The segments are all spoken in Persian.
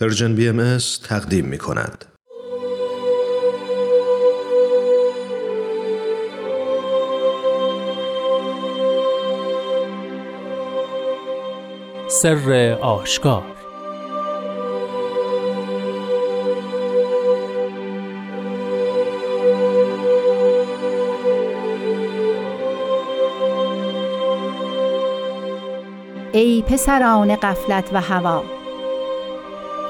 پرژن بی ام تقدیم می کند. سر آشکار ای پسران قفلت و هوا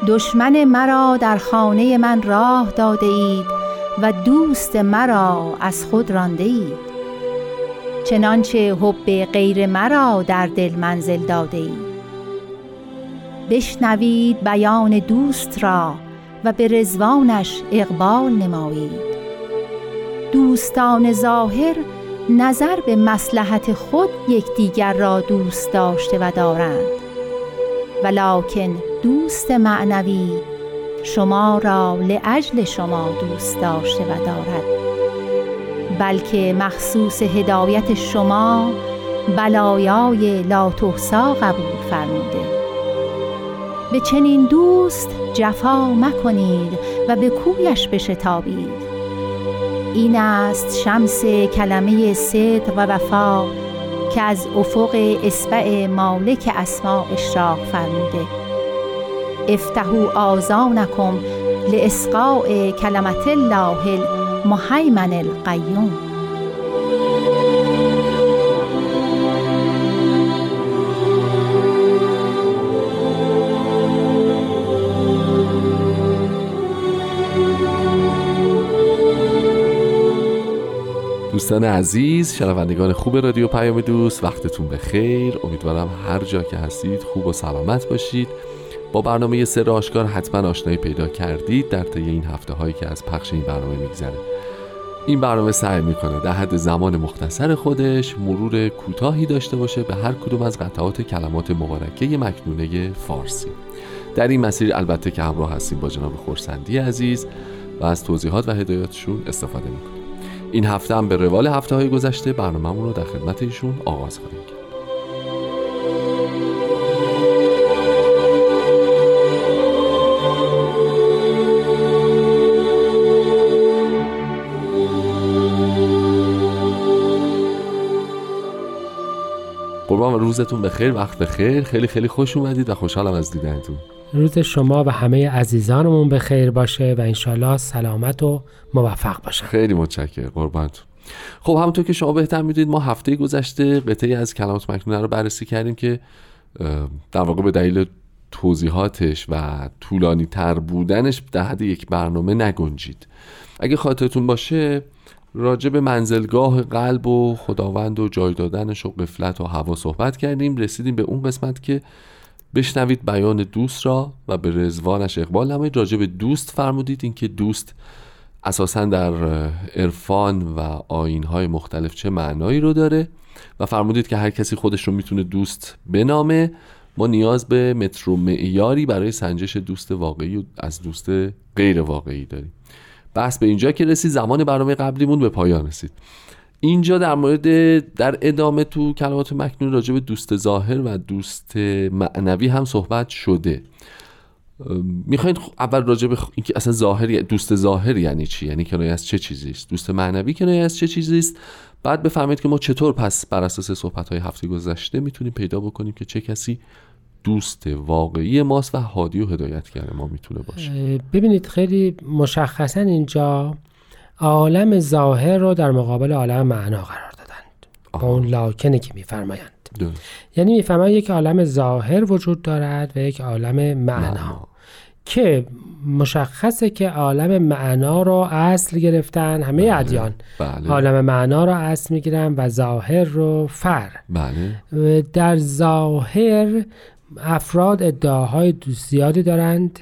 دشمن مرا در خانه من راه داده اید و دوست مرا از خود رانده اید. چنانچه حب غیر مرا در دل منزل داده اید. بشنوید بیان دوست را و به رزوانش اقبال نمایید. دوستان ظاهر نظر به مسلحت خود یکدیگر را دوست داشته و دارند. ولکن دوست معنوی. شما را لعجل شما دوست داشته و دارد. بلکه مخصوص هدایت شما بلایای لاتحسا قبول فرموده. به چنین دوست جفا مکنید و به کویش بشتابید. این است شمس کلمه صدق و وفا که از افق اسبع مالک اسما اشراق فرموده. افتحو آزانکم لاسقاء کلمت الله المهیمن القیوم. دوستان عزیز شنوندگان خوب رادیو پیام دوست وقتتون بخیر. امیدوارم هر جا که هستید خوب و سلامت باشید. با برنامه سر آشکار حتما آشنایی پیدا کردید در طی این هفته هایی که از پخش این برنامه میگذره. این برنامه سعی می‌کنه در حد زمان مختصر خودش مرور کوتاهی داشته باشه به هر کدوم از قطعات کلمات مبارکه مکنونه فارسی. در این مسیر البته که همراه هستیم با جناب خورسندی عزیز و از توضیحات و هدایاتشون استفاده می‌کنیم. این هفته هم به روال هفته های گذشته برنامهمون رو در خدمت ایشون آغاز خواهیم کرد. روزتون بخیر وقت بخیر. خیلی خیلی خوش اومدید و خوشحالم از دیدنتون. روز شما و همه عزیزانمون به خیر باشه و انشالله سلامت و موفق باشه خیلی متشکر قربانتون. خب همونطور که شما بهتر می‌دونید ما هفته گذشته قطعی از کلمات مکنونه رو بررسی کردیم که در واقع به دلیل توضیحاتش و طولانی تر بودنش در حد یک برنامه نگنجید. اگه خاطرتون باشه راجع به منزلگاه قلب و خداوند و جای دادنش و قفلت و هوا صحبت کردیم. رسیدیم به اون قسمت که بشنوید بیان دوست را و به رزوانش اقبال نمایید. راجع به دوست فرمودید. اینکه دوست اساسا در عرفان و آینهای مختلف چه معنایی رو داره و فرمودید که هر کسی خودش رو می‌تونه دوست بنامه. ما نیاز به متر و معیاری برای سنجش دوست واقعی از دوست غیر واقعی داریم. بحث به اینجا که رسید زمان برنامه قبلیمون به پایان رسید. اینجا در مورد در ادامه تو کلمات مکنون راجع به دوست ظاهر و دوست معنوی هم صحبت شده. می‌خواین اول راجع به اینکه اصلا ظاهر دوست ظاهر یعنی چی؟ یعنی کنایه از چه چیزی است دوست معنوی کنایه از چه چیزی است بعد بفهمید که ما چطور پس بر اساس صحبت های هفته گذشته می‌تونیم پیدا بکنیم که چه کسی دوست واقعی ماست و هادی و هدایتگر ما می‌تونه باشه. ببینید خیلی مشخصا اینجا عالم ظاهر رو در مقابل عالم معنا قرار دادند. با اون لاکنه که میفرمایند. یعنی میفرمایند یک عالم ظاهر وجود دارد و یک عالم معنا. که مشخصه که عالم معنا رو اصل گرفتن همه بله. ادیان. بله. عالم معنا رو اصل می‌گیرن و ظاهر رو فر. بله. در ظاهر افراد ادعاهای زیادی دارند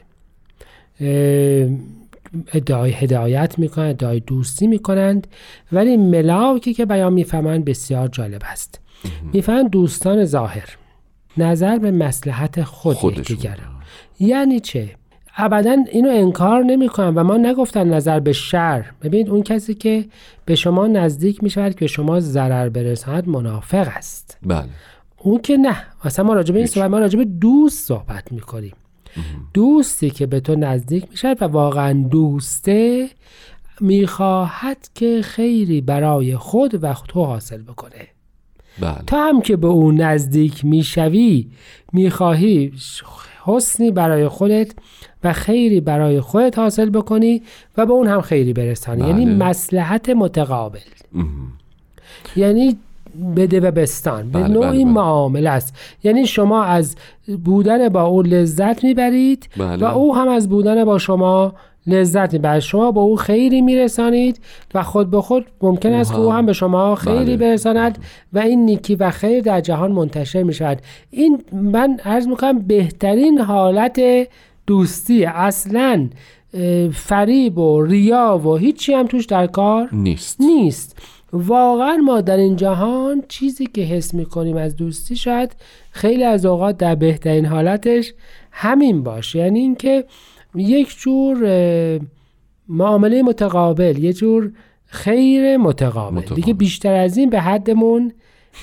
ادعای هدایت می‌کنند ادعای دوستی می‌کنند ولی ملاکی که بیان می‌فهمند بسیار جالب است. می‌فهمند دوستان ظاهر نظر به مسلحت خود دیگر یعنی چه؟ ابدا اینو انکار نمی‌کنن و ما نگفتن نظر به شر. ببینید اون کسی که به شما نزدیک می‌شود که به شما ضرر برساند منافق است. بله. اون که نه. اصلا ما راجع به این صحبت ما راجع به دوست صحبت می‌کنیم. دوستی که به تو نزدیک می‌شد و واقعا دوسته می‌خواهد که خیری برای خود و تو حاصل بکنه. بله. تا هم که به او نزدیک می‌شوی می‌خواهی حسنی برای خودت و خیری برای خودت حاصل بکنی و به اون هم خیری برسانی. یعنی بله. مسلحت متقابل. یعنی بده و بستان به بله، نوعی بله، بله. معامله است یعنی شما از بودن با او لذت می‌برید بله. و او هم از بودن با شما لذت می‌برد شما با او خیری میرسانید و خود به خود ممکن است که او هم به شما خیری بله. برساند و این نیکی و خیر در جهان منتشر می شود این من عرض می‌کنم بهترین حالت دوستی اصلا فریب و ریا و هیچی هم توش در کار نیست نیست واقعا ما در این جهان چیزی که حس می‌کنیم از دوستی شاید خیلی از اوقات در بهترین حالتش همین باشه یعنی اینکه یک جور معامله متقابل یه جور خیر متقابل. متقابل. دیگه بیشتر از این به حدمون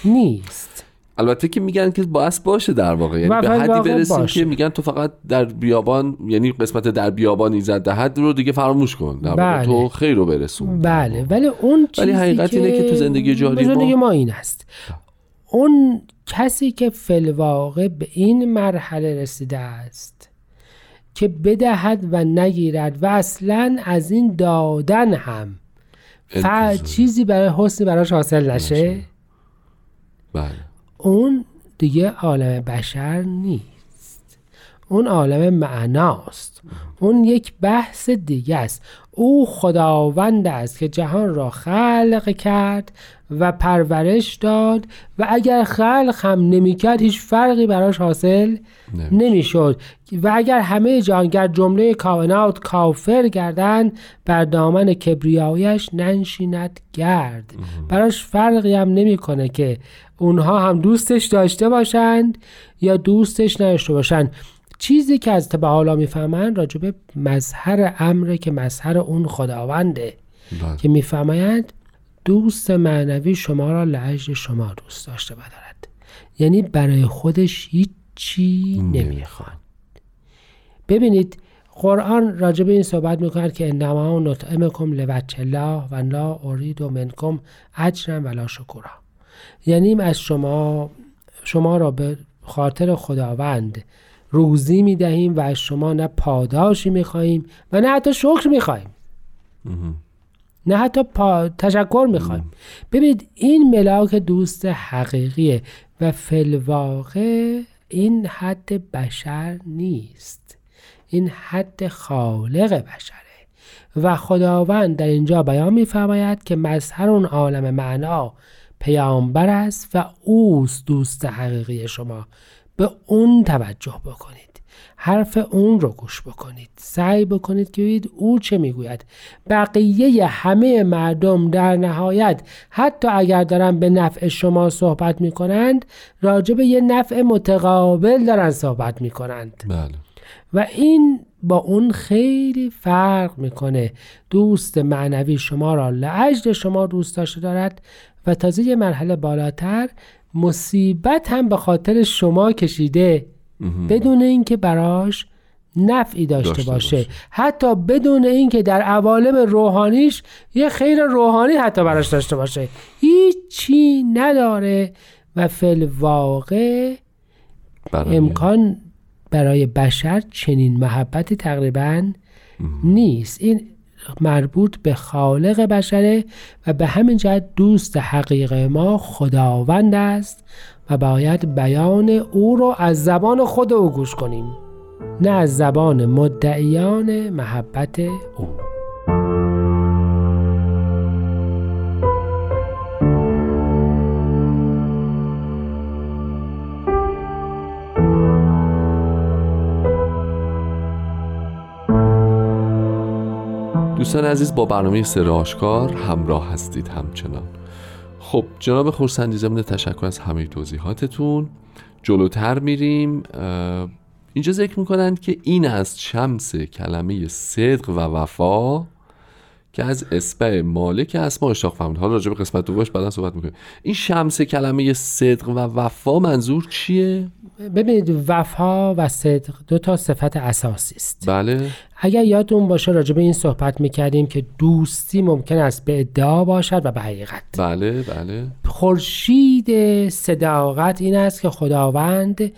نیست البته که میگن که باعث باشه در واقع. یعنی به در حدی واقع برسیم باشه. که میگن تو فقط در بیابان یعنی قسمت در بیابان ایزد دهد رو دیگه فراموش کن. در واقع بله. تو خیر رو برسون. بله. ولی اون چیزی ولی حقیقت که اینه که تو زندگی جاری ما- ما این است. اون کسی که فلواقع به این مرحله رسیده است که بدهد و نگیرد و اصلا از این دادن هم ف... چیزی برای حسنی براش حاصل نشه. بله. اون دیگه عالم بشر نیست. اون عالم معناست. اون یک بحث دیگه است. او خداوند است که جهان را خلق کرد و پرورش داد و اگر خلق هم نمی‌کرد هیچ فرقی براش حاصل نمی‌شد. و اگر همه جهانگر جمله کائنات کافر گردند بر دامن کبریایش ننشیند گرد. براش فرقی هم نمی‌کنه که اونها هم دوستش داشته باشند یا دوستش نداشته باشند. چیزی که از به حالا می‌فهمند راجب مظهر امره که مظهر اون خداونده بله. که میفرمایند دوست معنوی شما را لعجل شما دوست داشته و دارد. یعنی برای خودش هیچی نمی‌خواد. ببینید قرآن راجع به این صحبت می‌کند که انما نطعمکم لوجه الله و لا ارید و منکم اجرا ولا شکورا. یعنی از شما شما را به خاطر خداوند روزی می‌دهیم و از شما نه پاداشی می‌خواهیم و نه حتی شکر می‌خواهیم. نه حتی پا... تشکر می‌خوایم ببینید این ملاک دوست حقیقیه و فلواقع این حد بشر نیست. این حد خالق بشره. و خداوند در اینجا بیان میفرماید که مظهر اون عالم معنا پیامبر است و اوست دوست حقیقی شما. به اون توجه بکنید. حرف اون رو گوش بکنید. سعی بکنید که ببینید او چه می‌گوید. بقیه همه مردم در نهایت حتی اگر دارن به نفع شما صحبت می‌کنند راجع یه نفع متقابل دارن صحبت می‌کنند. بله. و این با اون خیلی فرق می‌کنه دوست معنوی شما را لعجل شما دوست داشته دارد و تازه یه مرحله بالاتر مصیبت هم به خاطر شما کشیده بدون اینکه براش نفعی داشته, داشته باشه. باشه. حتی بدون اینکه در عوالم روحانیش یه خیر روحانی حتی براش داشته باشه هیچی نداره و فی واقع امکان برای بشر چنین محبتی تقریبا نیست. این مربوط به خالق بشره و به همین جهت دوست حقیق ما خداوند است و باید بیان او رو از زبان خود او گوش کنیم نه از زبان مدعیان محبت او. دوستان عزیز با برنامه سر آشکار همراه هستید همچنان. خب جناب خورسندی ضمن تشکر از همه توضیحاتتون. جلوتر میریم. اینجا ذکر می‌کنند که این از شمس کلمه صدق و وفا. که از اسبع مالک اسما اشتاق فرمود. حالا راجع به قسمت دومش بعدا صحبت می‌کنیم. این شمس کلمه صدق و وفا منظور چیه؟ ببینید وفا و صدق دو تا صفت اساسی است. بله. اگر یادتون باشه راجع به این صحبت می‌کردیم که دوستی ممکن است به ادعا باشد و به حقیقت. بله بله. خورشید صداقت این است که خداوند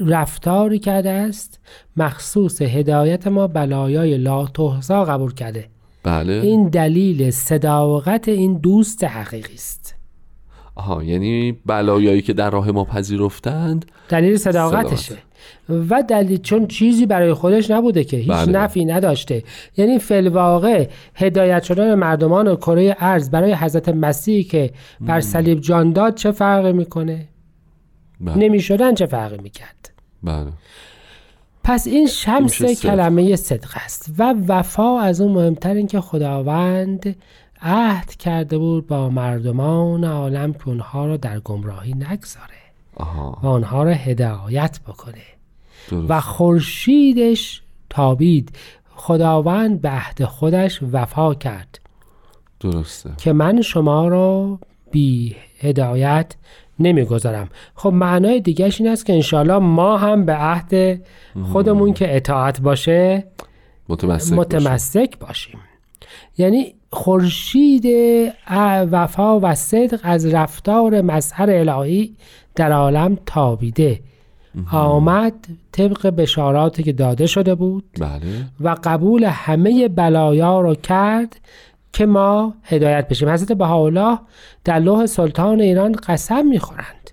رفتاری کرده است. مخصوص هدایت ما بلایای لا تحصا قبول کرده. بله. این دلیل صداقت این دوست حقیقی است. آها یعنی بلایایی که در راه ما پذیرفتند دلیل صداقتشه. و دلیل چون چیزی برای خودش نبوده که هیچ بله. نفی نداشته. یعنی فلواقع هدایت شدن مردمان کره ارز برای حضرت مسیحی که بر صلیب جان داد چه فرقی می‌کنه؟ بله. نمی شدن چه فرقی می‌کرد؟ بله. پس این شمس. کلمه صدق است و وفا از اون مهمتر این که خداوند عهد کرده بود با مردمان عالم که اونها رو در گمراهی نگذاره آها. و آنها را هدایت بکنه. درست. و خورشیدش تابید. خداوند به عهد خودش وفا کرد. درسته. که من شما را بی هدایت نمی‌گذارم. خب معنای دیگهش این است که انشالله ما هم به عهد خودمون که اطاعت باشه متمسک باشیم. متمسک باشیم. یعنی خورشید وفا و صدق از رفتار مظهر الهی در عالم تابیده. آمد طبق بشاراتی که داده شده بود بله. و قبول همه بلایا رو کرد که ما هدایت بشیم. حضرت بهاءالله در لوح سلطان ایران قسم می‌خورند.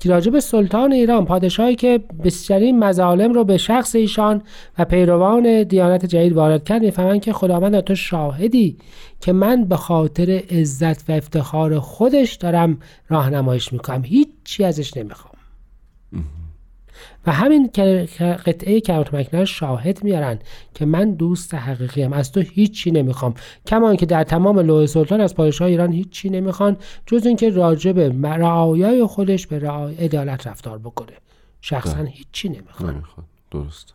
که راجب سلطان ایران پادشاهی که بسیارین مظالم رو به شخص ایشان و پیروان دیانت جدید وارد کرد می‌فهمند که خداوند تو شاهدی که من به خاطر عزت و افتخار خودش دارم راهنماییش می‌کنم. هیچی ازش نمی‌خوام. و همین قطعه کرات مکنه شاهد میارن که من دوست حقیقیم. از تو هیچی نمی‌خوام. کمان که در تمام لوح سلطان از پادشاه ایران هیچی نمی‌خوان جز اینکه راجع به رعایای خودش به عدالت رفتار بکنه. شخصا بله. هیچی نمی‌خوان نمی‌خواد درست.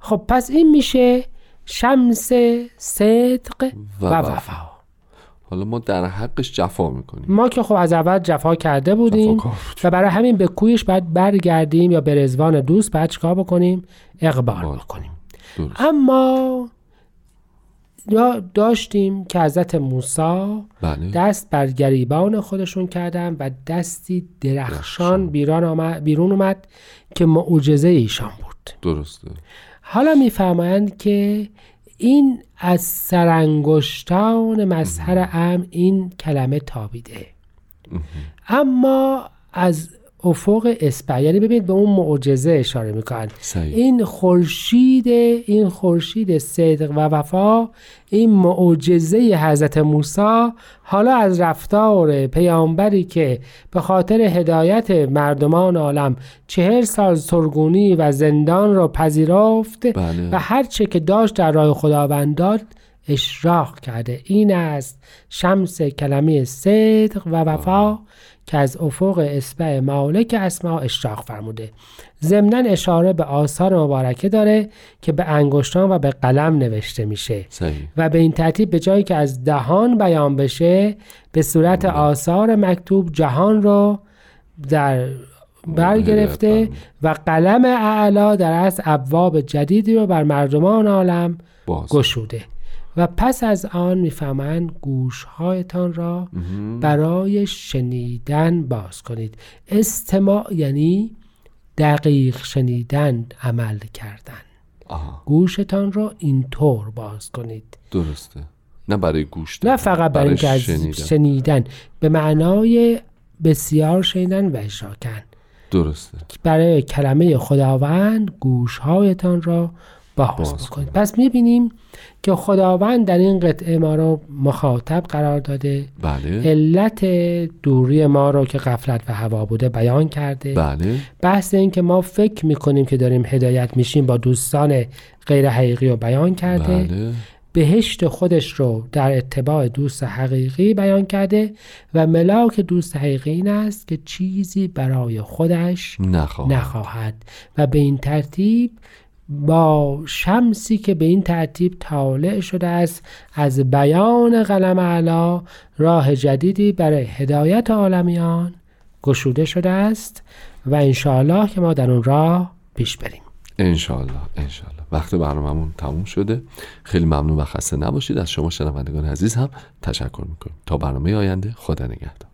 خب پس این میشه شمس صدق و و وفا. حالا ما در حقش جفا می‌کنیم. ما که خب از اول جفا کرده بودیم بودیم. و برای همین به کویش باید برگردیم یا به رزوان دوست باید چیکار بکنیم؟ اقبال بال بکنیم. درست. اما یا داشتیم که حضرت موسی بله. دست بر گریبان خودشون کردن و دستی درخشان. بیرون آمد, بیرون اومد که معجزه ایشان بود. درسته. حالا میفرمایند که این از سرانگشتان مظهر ام این کلمه تابیده. اما از افق اسپع یعنی ببینید به اون معجزه اشاره می‌کنن. صحیح. این خورشید این خورشید صدق و وفا این معجزه حضرت موسی حالا از رفتار پیامبری که به خاطر هدایت مردمان عالم چهل سال سرگونی و زندان را پذیرفت بله. و هر چه که داشت در راه خداوند داد اشراق کرده. این است شمس کلمه صدق و وفا. که از افق اسبع مالک اسما اشراق فرموده. ضمنا اشاره به آثار مبارکه داره که به انگشتان و به قلم نوشته میشه. و به این ترتیب به جایی که از دهان بیان بشه به صورت آثار مکتوب جهان رو در بر گرفته و قلم اعلا در از ابواب جدیدی رو بر مردمان عالم گشوده. و پس از آن می‌فهمند گوشهایتان را برای شنیدن باز کنید. استماع یعنی دقیق شنیدن عمل کردن. آها. گوشتان را اینطور باز کنید. درسته. نه برای گوش نه فقط برای اینکه از شنیدن. شنیدن. به معنای بسیار شنیدن و اشراکن. درسته. برای کلمه خداوند گوشهایتان را باز, باز بکنید پس می‌بینیم که خداوند در این قطعه ما رو مخاطب قرار داده. بله. علت دوری ما رو که غفلت و هوا بوده بیان کرده. بله. بحث این که ما فکر می‌کنیم که داریم هدایت میشیم با دوستان غیر حقیقی رو بیان کرده. بله. بهشت خودش رو در اتباع دوست حقیقی بیان کرده و ملاک دوست حقیقی این است که چیزی برای خودش نخواه نخواهد و به این ترتیب با شمسی که به این ترتیب طالع شده است از بیان قلم علا راه جدیدی برای هدایت عالمیان گشوده شده است و انشاءالله که ما در اون راه پیش بریم. انشاءالله انشاءالله. وقت برنامهمون تموم شده. خیلی ممنون و خسته نباشید. از شما شنوندگان عزیز هم تشکر می‌کنیم. تا برنامه آینده خدا نگهدار.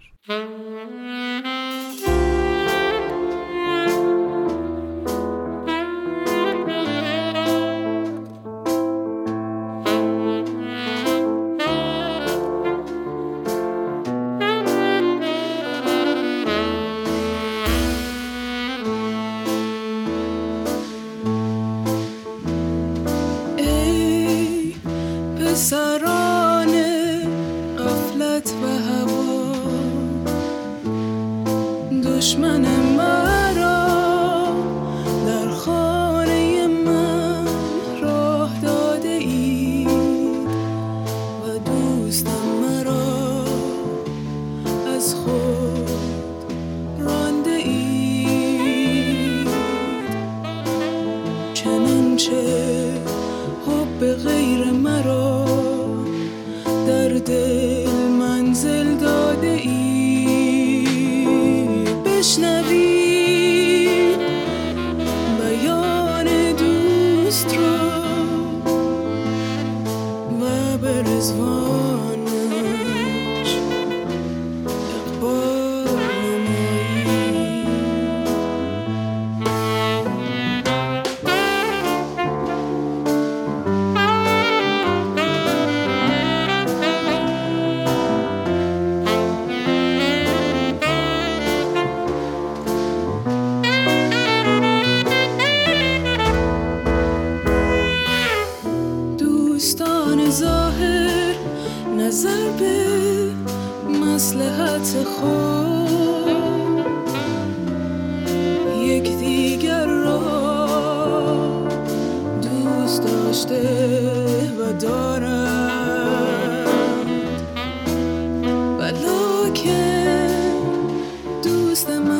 آنچه حب خب غیر مرا the.